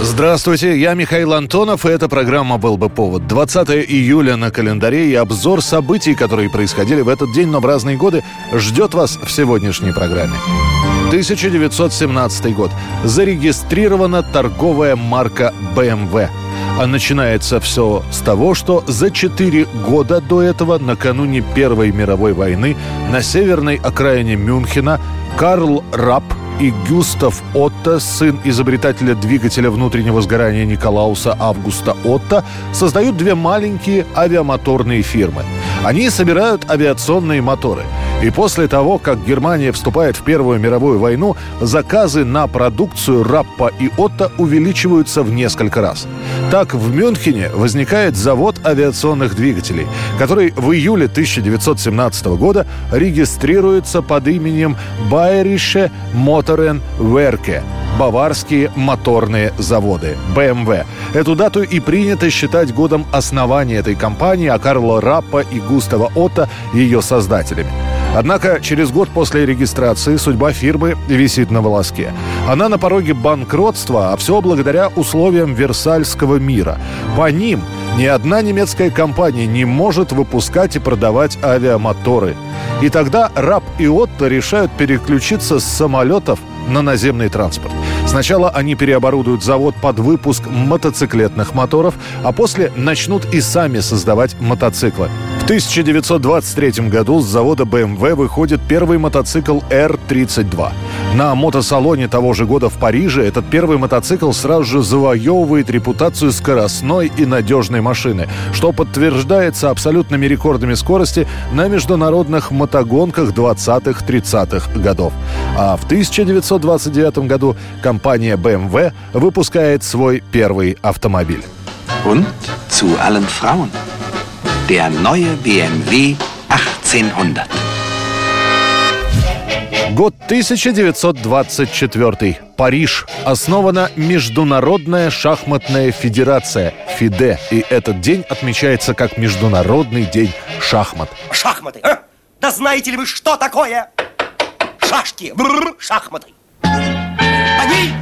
Здравствуйте, я Михаил Антонов, и эта программа «Был бы повод». 20 июля на календаре и обзор событий, которые происходили в этот день, но в разные годы, ждет вас в сегодняшней программе. 1917 год. Зарегистрирована торговая марка BMW. А начинается все с того, что за четыре года до этого, накануне Первой мировой войны, на северной окраине Мюнхена Карл Рапп и Гюстав Отто, сын изобретателя двигателя внутреннего сгорания Николауса Августа Отто, создают две маленькие авиамоторные фирмы. Они собирают авиационные моторы – и после того, как Германия вступает в Первую мировую войну, заказы на продукцию Раппа и Отто увеличиваются в несколько раз. Так, в Мюнхене возникает завод авиационных двигателей, который в июле 1917 года регистрируется под именем Bayerische Motoren Werke баварские моторные заводы BMW. Эту дату и принято считать годом основания этой компании, а Карла Раппа и Густава Отто ее создателями. Однако через год после регистрации судьба фирмы висит на волоске. Она на пороге банкротства, а все благодаря условиям Версальского мира. По ним ни одна немецкая компания не может выпускать и продавать авиамоторы. И тогда Раб и Отто решают переключиться с самолетов на наземный транспорт. Сначала они переоборудуют завод под выпуск мотоциклетных моторов, а после начнут и сами создавать мотоциклы. В 1923 году с завода BMW выходит первый мотоцикл R32. На мотосалоне того же года в Париже этот первый мотоцикл сразу же завоевывает репутацию скоростной и надежной машины, что подтверждается абсолютными рекордами скорости на международных мотогонках 20-30-х годов. А в 1929 году компания BMW выпускает свой первый автомобиль. Und zu allen Frauen. Der neue BMW 1800. Год 1924. Париж. Основана Международная шахматная федерация ФИДЕ. И этот день отмечается как Международный день шахмат. Шахматы, а? Да знаете ли вы, что такое? Шашки, бррр, шахматы. Они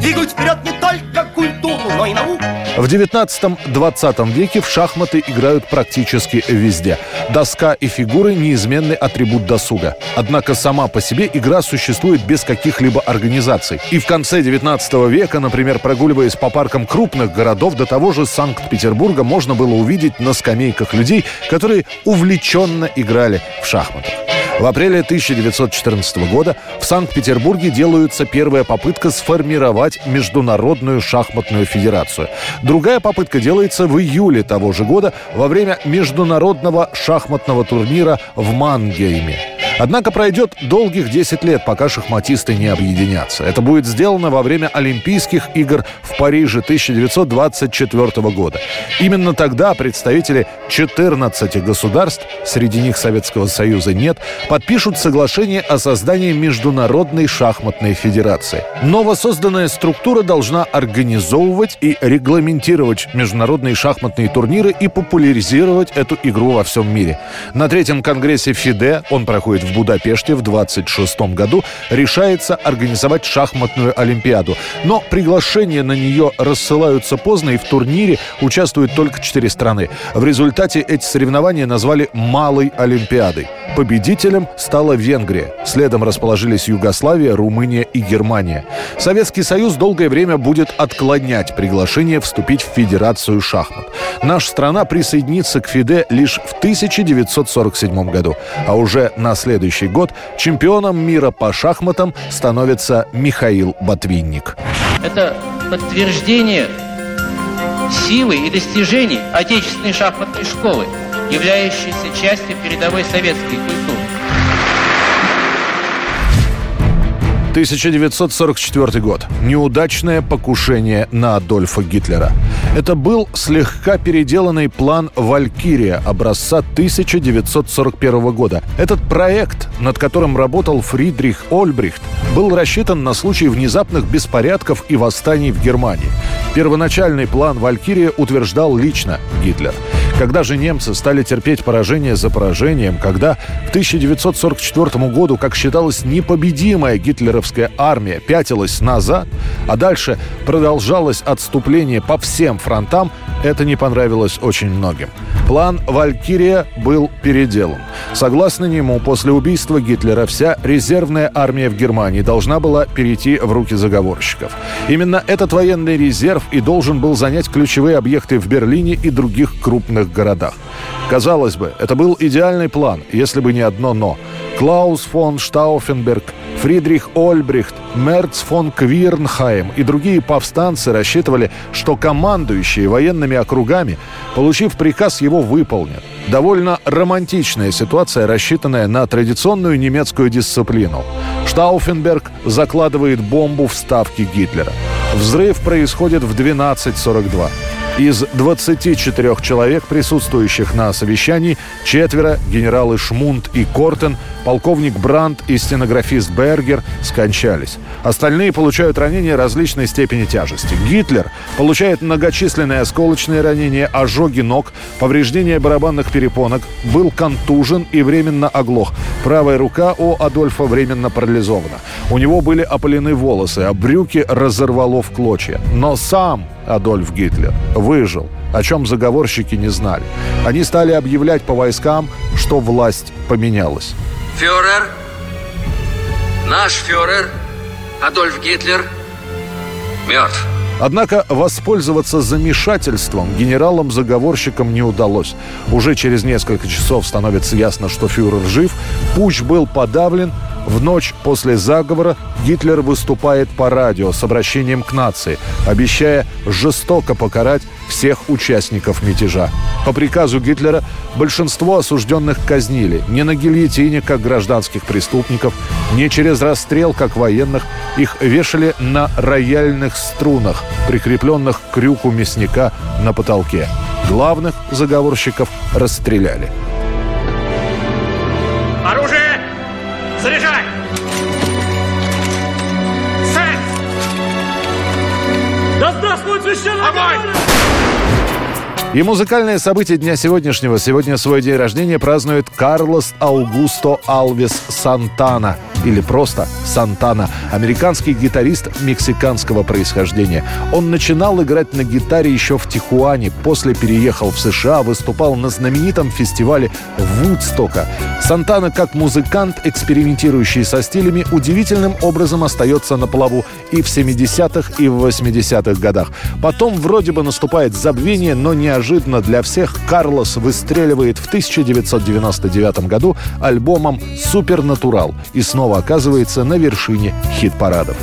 двигают вперед не только культуру, но и науку. В 19-20 веке в шахматы играют практически везде. Доска и фигуры – неизменный атрибут досуга. Однако сама по себе игра существует без каких-либо организаций. И в конце 19 века, например, прогуливаясь по паркам крупных городов, до того же Санкт-Петербурга можно было увидеть на скамейках людей, которые увлеченно играли в шахматы. В апреле 1914 года в Санкт-Петербурге делается первая попытка сформировать Международную шахматную федерацию. Другая попытка делается в июле того же года во время международного шахматного турнира в Мангейме. Однако пройдет долгих 10 лет, пока шахматисты не объединятся. Это будет сделано во время Олимпийских игр в Париже 1924 года. Именно тогда представители 14 государств, среди них Советского Союза нет, подпишут соглашение о создании Международной шахматной федерации. Новосозданная структура должна организовывать и регламентировать международные шахматные турниры и популяризировать эту игру во всем мире. На третьем конгрессе ФИДЕ, он проходит в Будапеште в 26 году, решается организовать шахматную олимпиаду. Но приглашения на нее рассылаются поздно, и в турнире участвуют только четыре страны. В результате эти соревнования назвали «Малой Олимпиадой». Победителем стала Венгрия. Следом расположились Югославия, Румыния и Германия. Советский Союз долгое время будет отклонять приглашение вступить в Федерацию шахмат. Наша страна присоединится к ФИДЕ лишь в 1947 году. А уже на следующий год чемпионом мира по шахматам становится Михаил Ботвинник. Это подтверждение силы и достижений отечественной шахматной школы, являющейся частью передовой советской культуры. 1944 год. Неудачное покушение на Адольфа Гитлера. Это был слегка переделанный план «Валькирия» образца 1941 года. Этот проект, над которым работал Фридрих Ольбрихт, был рассчитан на случай внезапных беспорядков и восстаний в Германии. Первоначальный план «Валькирия» утверждал лично Гитлер – когда же немцы стали терпеть поражение за поражением, когда в 1944 году, как считалось, непобедимая гитлеровская армия пятилась назад, а дальше продолжалось отступление по всем фронтам, это не понравилось очень многим. План «Валькирия» был переделан. Согласно нему, после убийства Гитлера вся резервная армия в Германии должна была перейти в руки заговорщиков. Именно этот военный резерв и должен был занять ключевые объекты в Берлине и других крупных городах. Казалось бы, это был идеальный план, если бы не одно «но». Клаус фон Штауфенберг, Фридрих Ольбрихт, Мерц фон Квирнхайм и другие повстанцы рассчитывали, что командующие военными округами, получив приказ, его выполнят. Довольно романтичная ситуация, рассчитанная на традиционную немецкую дисциплину. Штауфенберг закладывает бомбу в ставки Гитлера. Взрыв происходит в 12.42. Из 24 человек, присутствующих на совещании, четверо, генералы Шмунд и Кортен, полковник Брандт и стенографист Бергер, скончались. Остальные получают ранения различной степени тяжести. Гитлер получает многочисленные осколочные ранения, ожоги ног, повреждения барабанных перепонок, был контужен и временно оглох. Правая рука у Адольфа временно парализована. У него были опалены волосы, а брюки разорвало в клочья. Но сам Адольф Гитлер выжил, о чем заговорщики не знали. Они стали объявлять по войскам, что власть поменялась. Фюрер, наш фюрер Адольф Гитлер мертв. Однако воспользоваться замешательством генералам-заговорщикам не удалось. Уже через несколько часов становится ясно, что фюрер жив, путь был подавлен, в ночь после заговора Гитлер выступает по радио с обращением к нации, обещая жестоко покарать всех участников мятежа. По приказу Гитлера большинство осужденных казнили не на гильотине, как гражданских преступников, не через расстрел, как военных. Их вешали на рояльных струнах, прикрепленных к крюку мясника на потолке. Главных заговорщиков расстреляли. И музыкальное событие дня сегодняшнего. Сегодня свой день рождения празднует Карлос Аугусто Алвес Сантана – или просто Сантана, американский гитарист мексиканского происхождения. Он начинал играть на гитаре еще в Тихуане, после переехал в США, выступал на знаменитом фестивале Вудстока. Сантана, как музыкант, экспериментирующий со стилями, удивительным образом остается на плаву и в 70-х, и в 80-х годах. Потом вроде бы наступает забвение, но неожиданно для всех Карлос выстреливает в 1999 году альбомом «Супернатурал» и снова снова оказывается на вершине хит-парадов.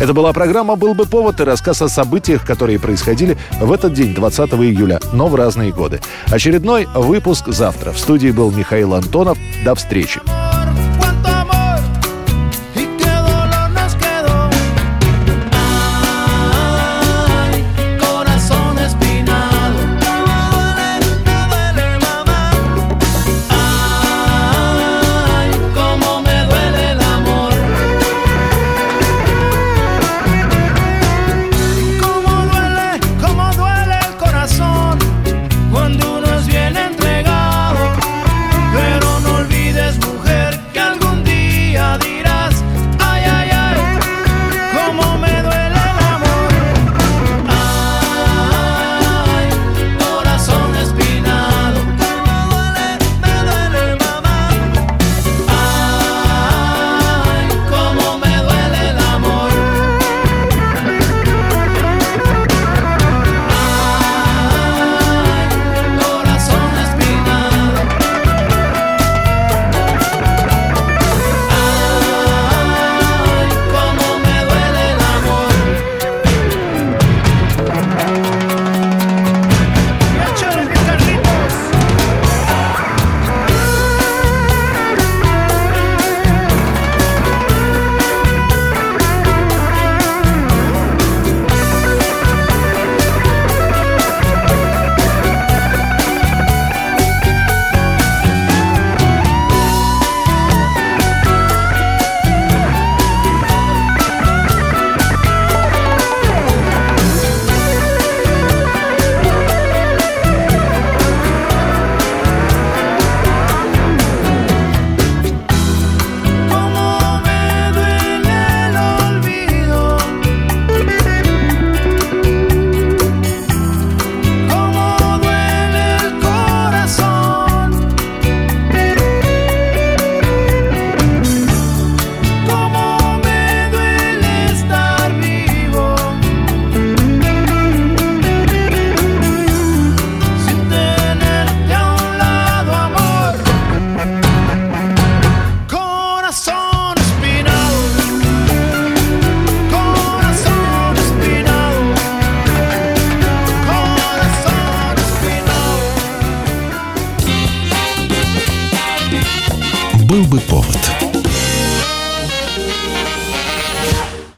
Это была программа «Был бы повод» и рассказ о событиях, которые происходили в этот день, 20 июля, но в разные годы. Очередной выпуск завтра. В студии был Михаил Антонов. До встречи.